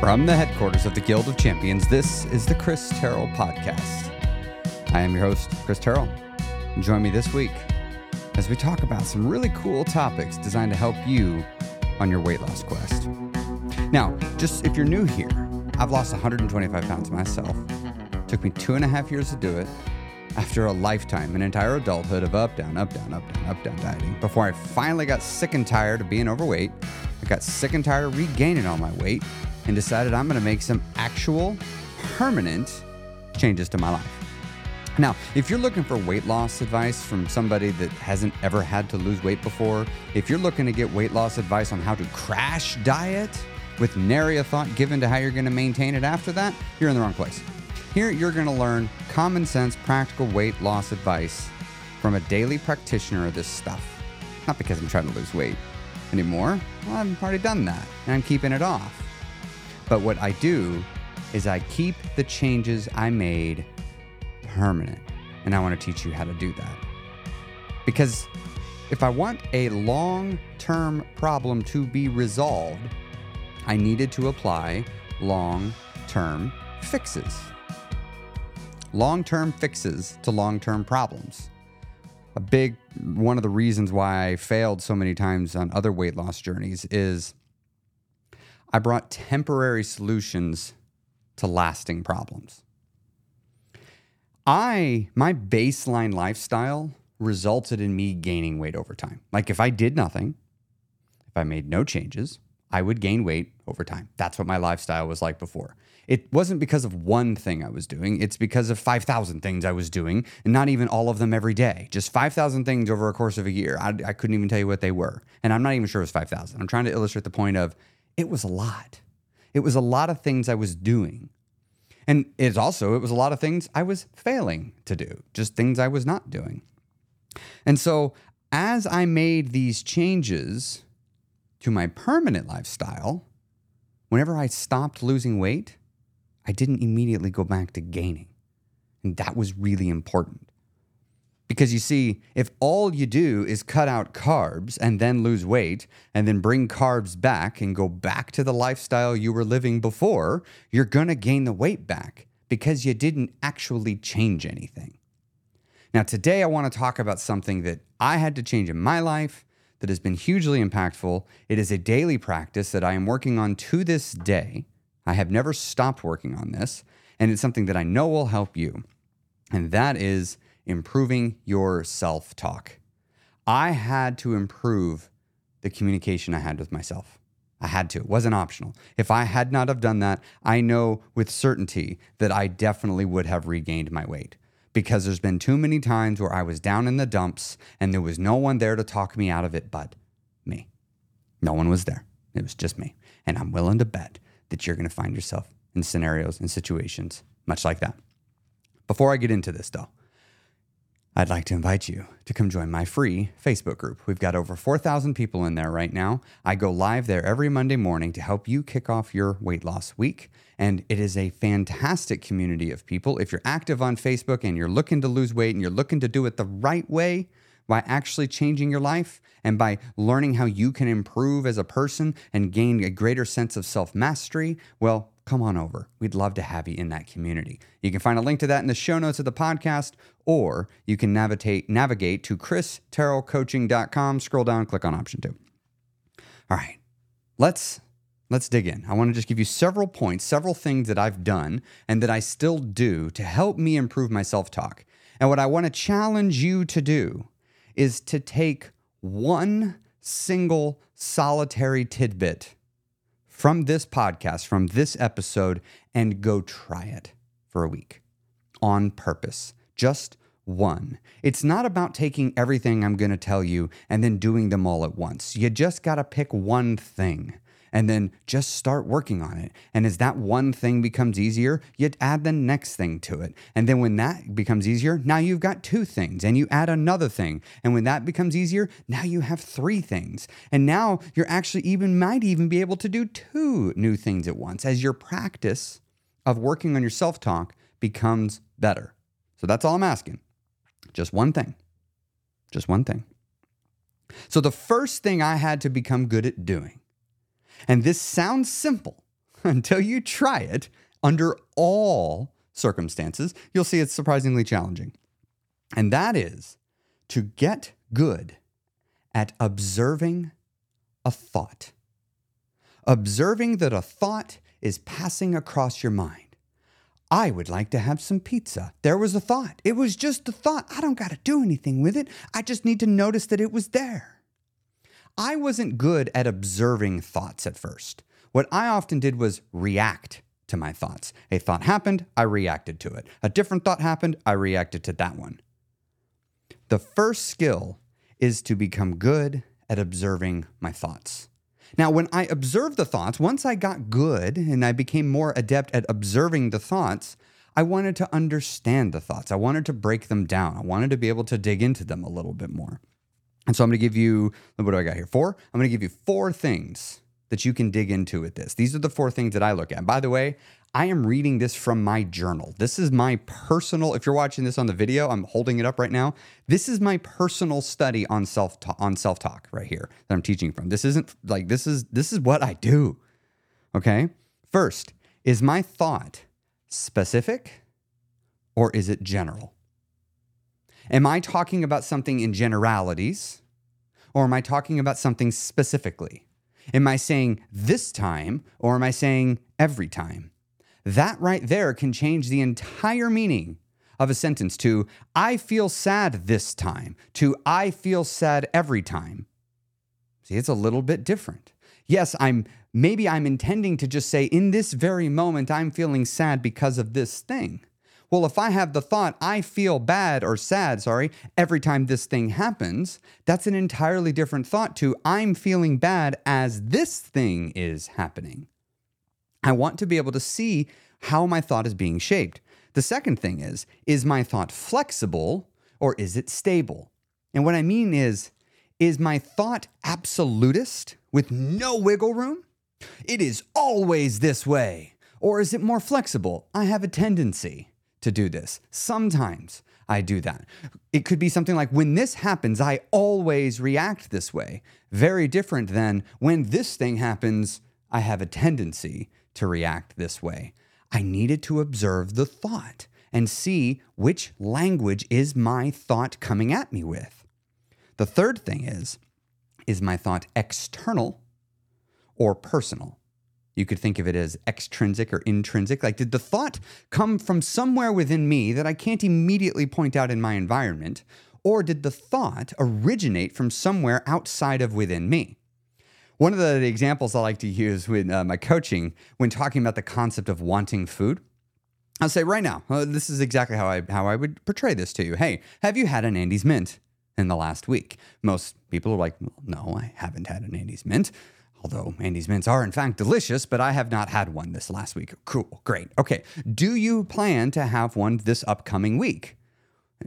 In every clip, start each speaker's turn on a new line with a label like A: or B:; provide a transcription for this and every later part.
A: From the headquarters of the Guild of Champions, this is the Chris Terrell Podcast. I am your host, Chris Terrell. Join me this week as we talk about some really cool topics designed to help you on your weight loss quest. Now, just if you're new here, I've lost 125 pounds myself. It took me two and a half years to do it after a lifetime, an entire adulthood of up, down, up, down, up, down, up, down dieting before I finally got sick and tired of being overweight. I got sick and tired of regaining all my weight and decided I'm going to make some actual permanent changes to my life. Now, if you're looking for weight loss advice from somebody that hasn't ever had to lose weight before, if you're looking to get weight loss advice on how to crash diet with nary a thought given to how you're going to maintain it after that, you're in the wrong place. Here, you're going to learn common sense, practical weight loss advice from a daily practitioner of this stuff. Not because I'm trying to lose weight anymore. Well, I've already done that, and I'm keeping it off. But what I do is I keep the changes I made permanent. And I want to teach you how to do that. Because if I want a long term problem to be resolved, I needed to apply long term fixes. Long term fixes to long term problems. A big one of the reasons why I failed so many times on other weight loss journeys is I brought temporary solutions to lasting problems. I, my baseline lifestyle resulted in me gaining weight over time. Like if I did nothing, if I made no changes, I would gain weight over time. That's what my lifestyle was like before. It wasn't because of one thing I was doing, it's because of 5,000 things I was doing, and not even all of them every day. Just 5,000 things over a course of a year. I, I couldn't even tell you what they were. And I'm not even sure it was 5,000. I'm trying to illustrate the point of it was a lot. It was a lot of things I was doing. And it's also, it was a lot of things I was failing to do, just things I was not doing. And so as I made these changes to my permanent lifestyle, whenever I stopped losing weight, I didn't immediately go back to gaining. And that was really important. Because you see, if all you do is cut out carbs and then lose weight and then bring carbs back and go back to the lifestyle you were living before, you're going to gain the weight back because you didn't actually change anything. Now, today I want to talk about something that I had to change in my life that has been hugely impactful. It is a daily practice that I am working on to this day. I have never stopped working on this, and it's something that I know will help you. And that is improving your self talk. I had to improve the communication I had with myself. I had to. It wasn't optional. If I had not have done that, I know with certainty that I definitely would have regained my weight because there's been too many times where I was down in the dumps and there was no one there to talk me out of it but me. No one was there. It was just me. And I'm willing to bet that you're going to find yourself in scenarios and situations much like that. Before I get into this, though, I'd like to invite you to come join my free Facebook group. We've got over 4,000 people in there right now. I go live there every Monday morning to help you kick off your weight loss week. And it is a fantastic community of people. If you're active on Facebook and you're looking to lose weight and you're looking to do it the right way, by actually changing your life and by learning how you can improve as a person and gain a greater sense of self mastery, well, come on over. We'd love to have you in that community. You can find a link to that in the show notes of the podcast, or you can navigate navigate to christerrellcoaching.com, scroll down, click on option two. All right, let's let's dig in. I want to just give you several points, several things that I've done and that I still do to help me improve my self-talk. And what I want to challenge you to do is to take one single solitary tidbit from this podcast, from this episode, and go try it for a week on purpose. Just one. It's not about taking everything I'm going to tell you and then doing them all at once. You just got to pick one thing and then just start working on it. And as that one thing becomes easier, you add the next thing to it. And then when that becomes easier, now you've got two things and you add another thing. And when that becomes easier, now you have three things. And now you're actually even might even be able to do two new things at once as your practice of working on your self talk becomes better. So that's all I'm asking. Just one thing. Just one thing. So the first thing I had to become good at doing and this sounds simple, until you try it under all circumstances, you'll see it's surprisingly challenging. And that is to get good at observing a thought. Observing that a thought is passing across your mind. I would like to have some pizza. There was a thought. It was just a thought. I don't got to do anything with it. I just need to notice that it was there. I wasn't good at observing thoughts at first. What I often did was react to my thoughts. A thought happened, I reacted to it. A different thought happened, I reacted to that one. The first skill is to become good at observing my thoughts. Now, when I observed the thoughts, once I got good and I became more adept at observing the thoughts, I wanted to understand the thoughts. I wanted to break them down. I wanted to be able to dig into them a little bit more. And so I'm going to give you, what do I got here? Four? I'm going to give you four things that you can dig into with this. These are the four things that I look at. By the way, I am reading this from my journal. This is my personal, if you're watching this on the video, I'm holding it up right now. This is my personal study on self on self-talk right here that I'm teaching from. This isn't like this is this is what I do. Okay? First, is my thought specific or is it general? Am I talking about something in generalities or am I talking about something specifically? Am I saying this time or am I saying every time? That right there can change the entire meaning of a sentence to I feel sad this time to I feel sad every time. See, it's a little bit different. Yes, I'm maybe I'm intending to just say in this very moment I'm feeling sad because of this thing. Well, if I have the thought, I feel bad or sad, sorry, every time this thing happens, that's an entirely different thought to I'm feeling bad as this thing is happening. I want to be able to see how my thought is being shaped. The second thing is, is my thought flexible or is it stable? And what I mean is, is my thought absolutist with no wiggle room? It is always this way. Or is it more flexible? I have a tendency to do this. Sometimes I do that. It could be something like when this happens, I always react this way. Very different than when this thing happens, I have a tendency to react this way. I needed to observe the thought and see which language is my thought coming at me with. The third thing is is my thought external or personal? You could think of it as extrinsic or intrinsic. Like, did the thought come from somewhere within me that I can't immediately point out in my environment? Or did the thought originate from somewhere outside of within me? One of the examples I like to use with uh, my coaching when talking about the concept of wanting food, I'll say right now, uh, this is exactly how I how I would portray this to you. Hey, have you had an Andes Mint in the last week? Most people are like, no, I haven't had an Andes Mint. Although Andes mints are in fact delicious, but I have not had one this last week. Cool, great. Okay, do you plan to have one this upcoming week?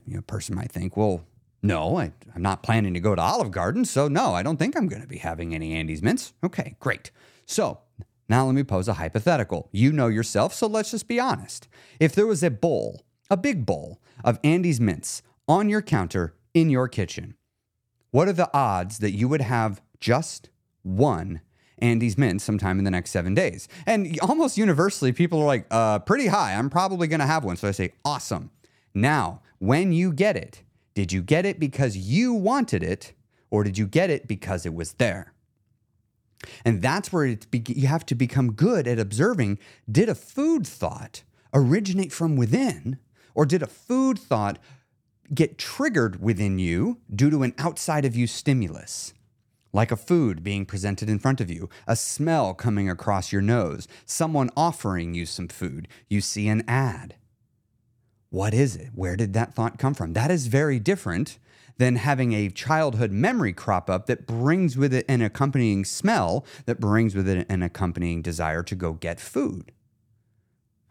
A: You know, a person might think, well, no, I, am not planning to go to Olive Garden, so no, I don't think I'm going to be having any Andes mints. Okay, great. So now let me pose a hypothetical. You know yourself, so let's just be honest. If there was a bowl, a big bowl of Andes mints on your counter in your kitchen, what are the odds that you would have just one Andes Mint sometime in the next seven days. And almost universally, people are like, uh, pretty high. I'm probably going to have one. So I say, awesome. Now, when you get it, did you get it because you wanted it or did you get it because it was there? And that's where be- you have to become good at observing did a food thought originate from within or did a food thought get triggered within you due to an outside of you stimulus? Like a food being presented in front of you, a smell coming across your nose, someone offering you some food, you see an ad. What is it? Where did that thought come from? That is very different than having a childhood memory crop up that brings with it an accompanying smell, that brings with it an accompanying desire to go get food.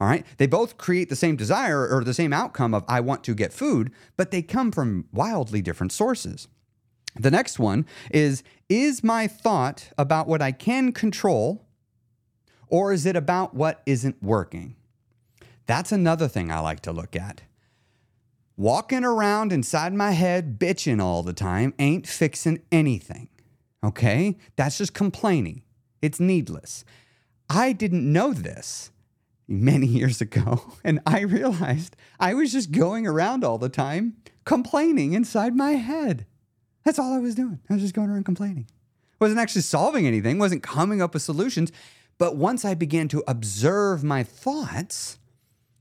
A: All right? They both create the same desire or the same outcome of I want to get food, but they come from wildly different sources. The next one is Is my thought about what I can control, or is it about what isn't working? That's another thing I like to look at. Walking around inside my head bitching all the time ain't fixing anything. Okay? That's just complaining. It's needless. I didn't know this many years ago. And I realized I was just going around all the time complaining inside my head. That's all I was doing. I was just going around complaining. Wasn't actually solving anything, wasn't coming up with solutions. But once I began to observe my thoughts,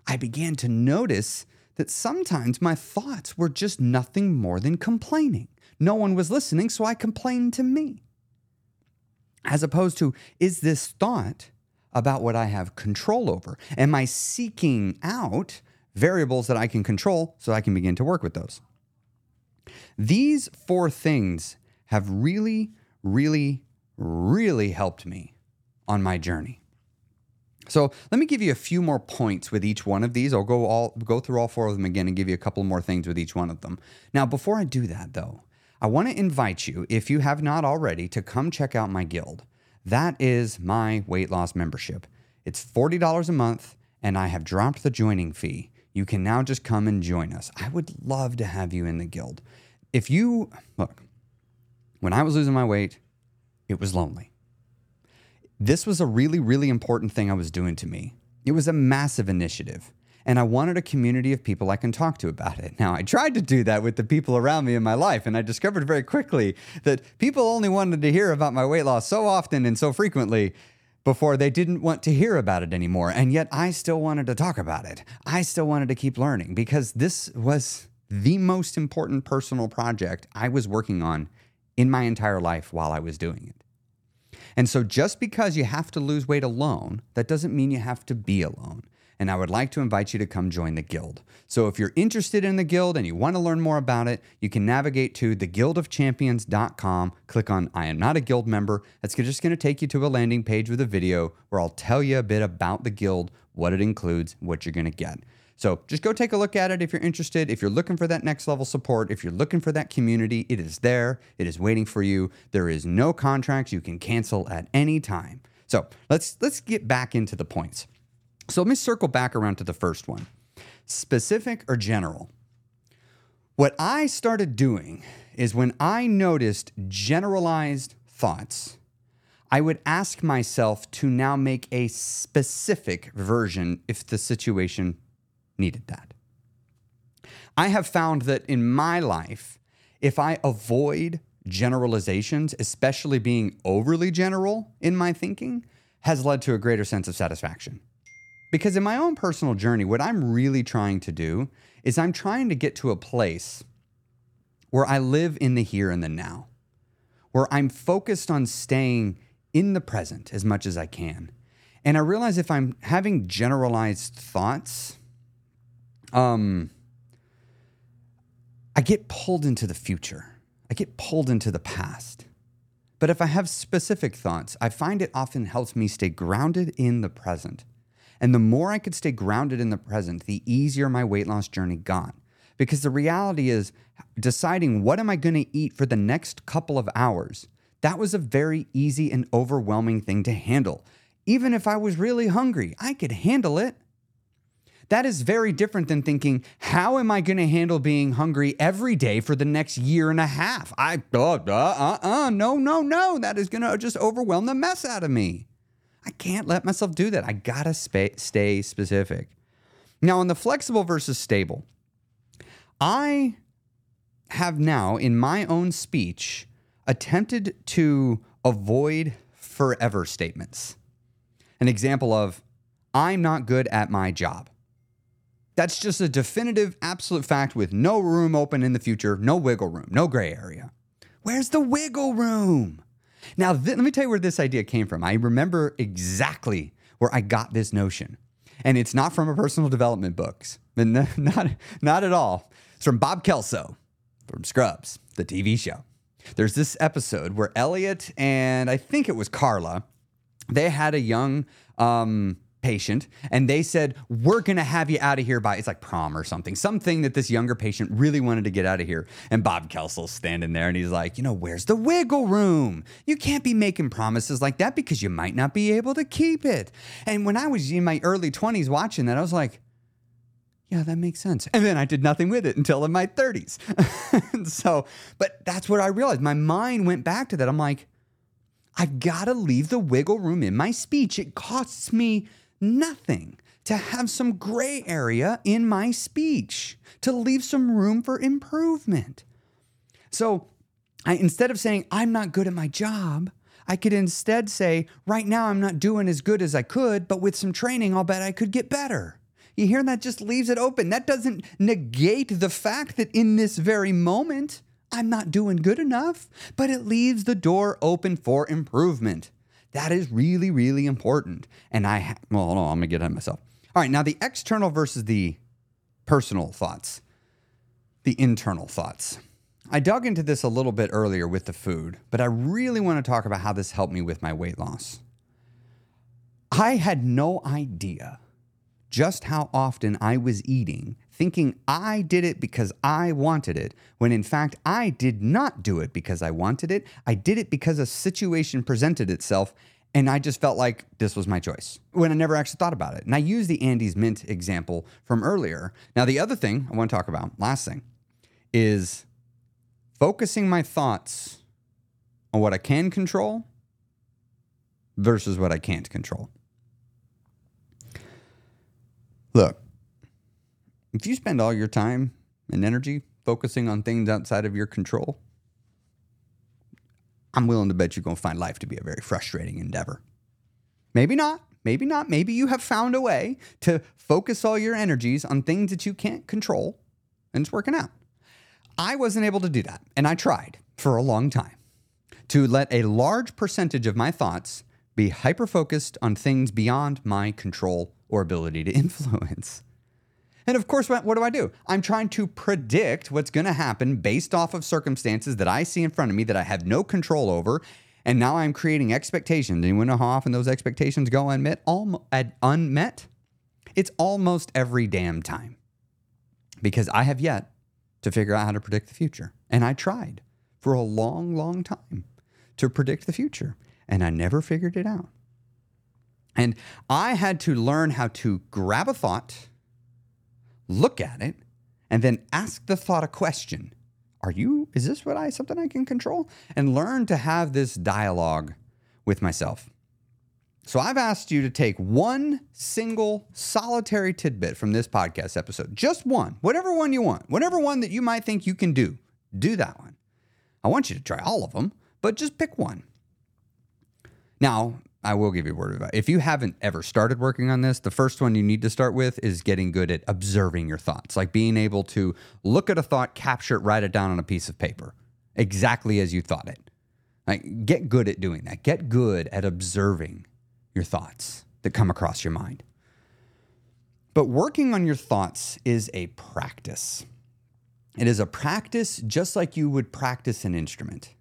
A: I began to notice that sometimes my thoughts were just nothing more than complaining. No one was listening, so I complained to me. As opposed to, is this thought about what I have control over? Am I seeking out variables that I can control so I can begin to work with those? These four things have really, really, really helped me on my journey. So let me give you a few more points with each one of these. I'll go all go through all four of them again and give you a couple more things with each one of them. Now, before I do that though, I want to invite you, if you have not already, to come check out my guild. That is my weight loss membership. It's $40 a month, and I have dropped the joining fee. You can now just come and join us. I would love to have you in the guild. If you look, when I was losing my weight, it was lonely. This was a really, really important thing I was doing to me. It was a massive initiative and I wanted a community of people I can talk to about it. Now, I tried to do that with the people around me in my life, and I discovered very quickly that people only wanted to hear about my weight loss so often and so frequently before they didn't want to hear about it anymore. And yet, I still wanted to talk about it. I still wanted to keep learning because this was the most important personal project I was working on in my entire life while I was doing it. And so, just because you have to lose weight alone, that doesn't mean you have to be alone and I would like to invite you to come join the Guild. So if you're interested in the Guild and you want to learn more about it, you can navigate to theguildofchampions.com, click on I am not a Guild member. That's just going to take you to a landing page with a video where I'll tell you a bit about the Guild, what it includes, what you're going to get. So just go take a look at it if you're interested. If you're looking for that next level support, if you're looking for that community, it is there. It is waiting for you. There is no contracts you can cancel at any time. So let's let's get back into the points. So let me circle back around to the first one specific or general. What I started doing is when I noticed generalized thoughts, I would ask myself to now make a specific version if the situation needed that. I have found that in my life, if I avoid generalizations, especially being overly general in my thinking, has led to a greater sense of satisfaction. Because in my own personal journey, what I'm really trying to do is I'm trying to get to a place where I live in the here and the now, where I'm focused on staying in the present as much as I can. And I realize if I'm having generalized thoughts, um, I get pulled into the future. I get pulled into the past. But if I have specific thoughts, I find it often helps me stay grounded in the present. And the more I could stay grounded in the present, the easier my weight loss journey got. Because the reality is, deciding what am I going to eat for the next couple of hours, that was a very easy and overwhelming thing to handle. Even if I was really hungry, I could handle it. That is very different than thinking, how am I going to handle being hungry every day for the next year and a half? I, uh, uh, uh, no, no, no. That is going to just overwhelm the mess out of me. I can't let myself do that. I gotta sp- stay specific. Now, on the flexible versus stable, I have now, in my own speech, attempted to avoid forever statements. An example of, I'm not good at my job. That's just a definitive, absolute fact with no room open in the future, no wiggle room, no gray area. Where's the wiggle room? Now, th- let me tell you where this idea came from. I remember exactly where I got this notion. And it's not from a personal development books, not, not at all. It's from Bob Kelso from Scrubs, the TV show. There's this episode where Elliot and I think it was Carla, they had a young um, patient and they said we're going to have you out of here by it's like prom or something something that this younger patient really wanted to get out of here and bob kelso's standing there and he's like you know where's the wiggle room you can't be making promises like that because you might not be able to keep it and when i was in my early 20s watching that i was like yeah, that makes sense. And then I did nothing with it until in my 30s. so, but that's what I realized. My mind went back to that. I'm like, I've got to leave the wiggle room in my speech. It costs me nothing to have some gray area in my speech, to leave some room for improvement. So I, instead of saying, I'm not good at my job, I could instead say, right now I'm not doing as good as I could, but with some training, I'll bet I could get better. You hear that just leaves it open. That doesn't negate the fact that in this very moment, I'm not doing good enough, but it leaves the door open for improvement. That is really, really important. And I, ha- well, no, I'm gonna get ahead of myself. All right, now the external versus the personal thoughts, the internal thoughts. I dug into this a little bit earlier with the food, but I really want to talk about how this helped me with my weight loss. I had no idea just how often I was eating, thinking I did it because I wanted it, when in fact I did not do it because I wanted it. I did it because a situation presented itself and I just felt like this was my choice when I never actually thought about it. And I used the Andes Mint example from earlier. Now, the other thing I want to talk about, last thing, is focusing my thoughts on what I can control versus what I can't control. Look, if you spend all your time and energy focusing on things outside of your control, I'm willing to bet you're going to find life to be a very frustrating endeavor. Maybe not. Maybe not. Maybe you have found a way to focus all your energies on things that you can't control and it's working out. I wasn't able to do that. And I tried for a long time to let a large percentage of my thoughts be hyper focused on things beyond my control or ability to influence. And of course, what, do I do? I'm trying to predict what's going to happen based off of circumstances that I see in front of me that I have no control over. And now I'm creating expectations. Anyone know how often those expectations go unmet? Unmet? It's almost every damn time. Because I have yet to figure out how to predict the future. And I tried for a long, long time to predict the future. And I never figured it out. And I had to learn how to grab a thought look at it, and then ask the thought a question. Are you, is this what I, something I can control? And learn to have this dialogue with myself. So I've asked you to take one single solitary tidbit from this podcast episode, just one, whatever one you want, whatever one that you might think you can do, do that one. I want you to try all of them, but just pick one. Now, I will give you a word of advice. If you haven't ever started working on this, the first one you need to start with is getting good at observing your thoughts, like being able to look at a thought, capture it, write it down on a piece of paper, exactly as you thought it. Like, get good at doing that. Get good at observing your thoughts that come across your mind. But working on your thoughts is a practice. It is a practice just like you would practice an instrument.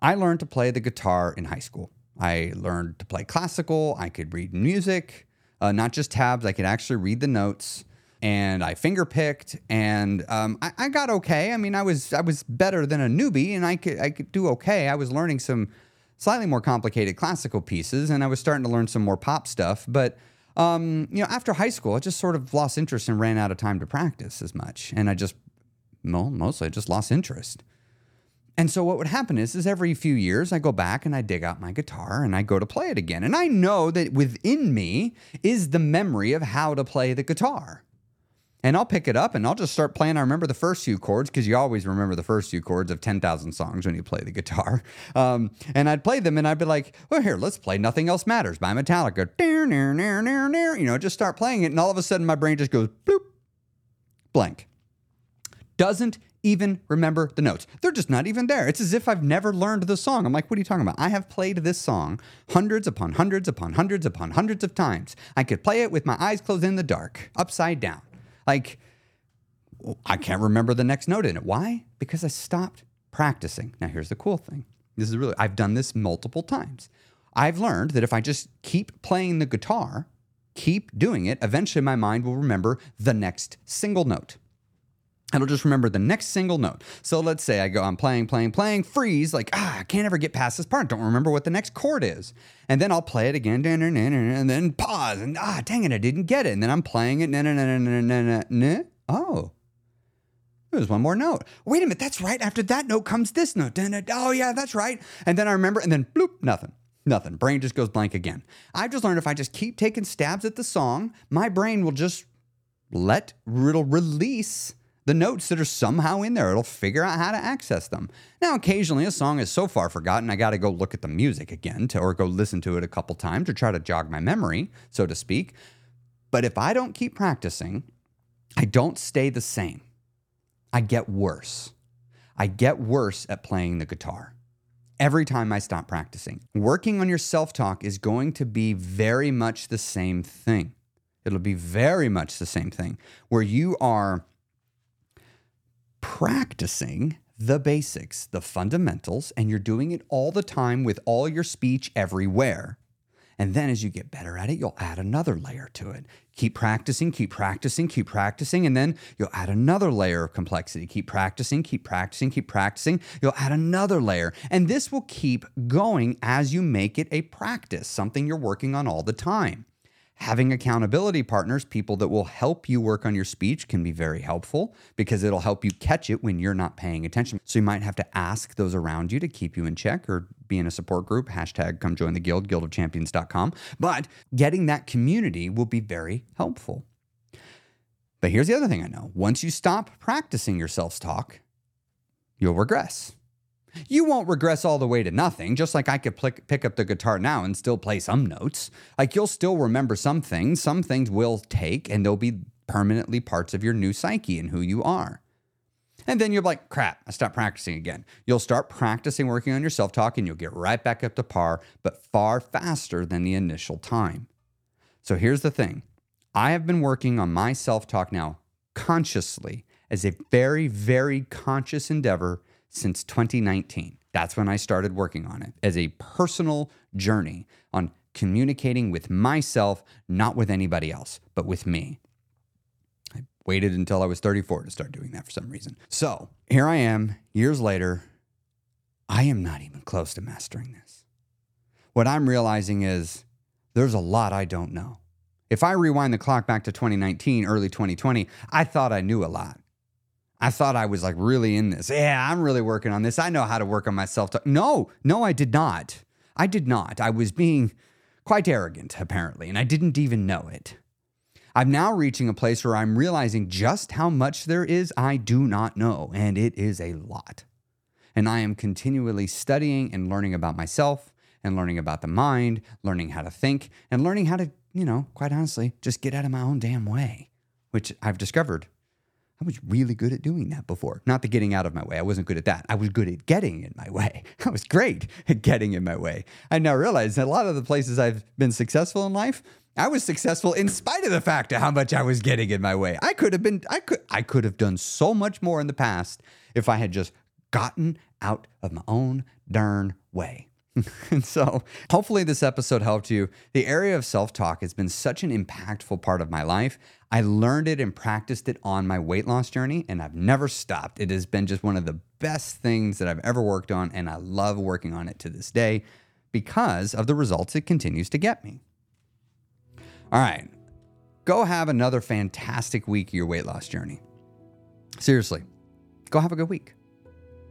A: I learned to play the guitar in high school. I learned to play classical. I could read music, uh, not just tabs. I could actually read the notes, and I finger picked, and um, I, I, got okay. I mean, I was I was better than a newbie, and I could I could do okay. I was learning some slightly more complicated classical pieces, and I was starting to learn some more pop stuff. But um, you know, after high school, I just sort of lost interest and ran out of time to practice as much, and I just well, mostly I just lost interest. And so what would happen is, is every few years I go back and I dig out my guitar and I go to play it again. And I know that within me is the memory of how to play the guitar. And I'll pick it up and I'll just start playing. I remember the first few chords because you always remember the first few chords of 10,000 songs when you play the guitar. Um, and I'd play them and I'd be like, well, here, let's play Nothing Else Matters by Metallica. You know, just start playing it. And all of a sudden my brain just goes bloop, blank. Doesn't even remember the notes. They're just not even there. It's as if I've never learned the song. I'm like, what are you talking about? I have played this song hundreds upon hundreds upon hundreds upon hundreds of times. I could play it with my eyes closed in the dark, upside down. Like, I can't remember the next note in it. Why? Because I stopped practicing. Now, here's the cool thing. This is really, I've done this multiple times. I've learned that if I just keep playing the guitar, keep doing it, eventually my mind will remember the next single note. It'll just remember the next single note. So let's say I go, I'm playing, playing, playing, freeze, like, ah, I can't ever get past this part. Don't remember what the next chord is. And then I'll play it again, and then pause, and ah, dang it, I didn't get it. And then I'm playing it, oh, there's one more note. Wait a minute, that's right. After that note comes this note. Oh, yeah, that's right. And then I remember, and then bloop, nothing. Nothing. Brain just goes blank again. I've just learned if I just keep taking stabs at the song, my brain will just let, it'll release the notes that are somehow in there. It'll figure out how to access them. Now, occasionally a song is so far forgotten, I got to go look at the music again to, or go listen to it a couple times or try to jog my memory, so to speak. But if I don't keep practicing, I don't stay the same. I get worse. I get worse at playing the guitar every time I stop practicing. Working on your self talk is going to be very much the same thing. It'll be very much the same thing where you are practicing the basics, the fundamentals, and you're doing it all the time with all your speech everywhere. And then as you get better at it, you'll add another layer to it. Keep practicing, keep practicing, keep practicing, and then you'll add another layer of complexity. Keep practicing, keep practicing, keep practicing. You'll add another layer. And this will keep going as you make it a practice, something you're working on all the time. Having accountability partners, people that will help you work on your speech, can be very helpful because it'll help you catch it when you're not paying attention. So you might have to ask those around you to keep you in check or be in a support group. Hashtag come join the guild, guildofchampions.com. But getting that community will be very helpful. But here's the other thing I know once you stop practicing your self talk, you'll regress. You won't regress all the way to nothing, just like I could pick up the guitar now and still play some notes. Like you'll still remember some things, some things will take, and they'll be permanently parts of your new psyche and who you are. And then you're like, crap, I stopped practicing again. You'll start practicing working on your self talk and you'll get right back up to par, but far faster than the initial time. So here's the thing I have been working on my self talk now consciously as a very, very conscious endeavor since 2019. That's when I started working on it as a personal journey on communicating with myself, not with anybody else, but with me. I waited until I was 34 to start doing that for some reason. So here I am, years later. I am not even close to mastering this. What I'm realizing is there's a lot I don't know. If I rewind the clock back to 2019, early 2020, I thought I knew a lot. I thought I was like really in this. Yeah, I'm really working on this. I know how to work on myself. No, no, I did not. I did not. I was being quite arrogant, apparently, and I didn't even know it. I'm now reaching a place where I'm realizing just how much there is I do not know, and it is a lot. And I am continually studying and learning about myself and learning about the mind, learning how to think, and learning how to, you know, quite honestly, just get out of my own damn way, which I've discovered I was really good at doing that before. Not the getting out of my way. I wasn't good at that. I was good at getting in my way. I was great at getting in my way. I now realize that a lot of the places I've been successful in life, I was successful in spite of the fact of how much I was getting in my way. I could have been I could I could have done so much more in the past if I had just gotten out of my own darn way. and so, hopefully, this episode helped you. The area of self talk has been such an impactful part of my life. I learned it and practiced it on my weight loss journey, and I've never stopped. It has been just one of the best things that I've ever worked on, and I love working on it to this day because of the results it continues to get me. All right, go have another fantastic week of your weight loss journey. Seriously, go have a good week.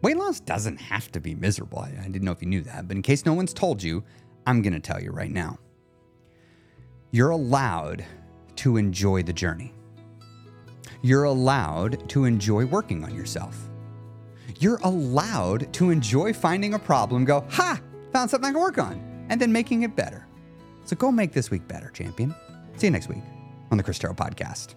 A: Weight loss doesn't have to be miserable. I, I didn't know if you knew that, but in case no one's told you, I'm going to tell you right now. You're allowed to enjoy the journey. You're allowed to enjoy working on yourself. You're allowed to enjoy finding a problem, go, ha, found something I can work on, and then making it better. So go make this week better, champion. See you next week on the Chris Terrell Podcast.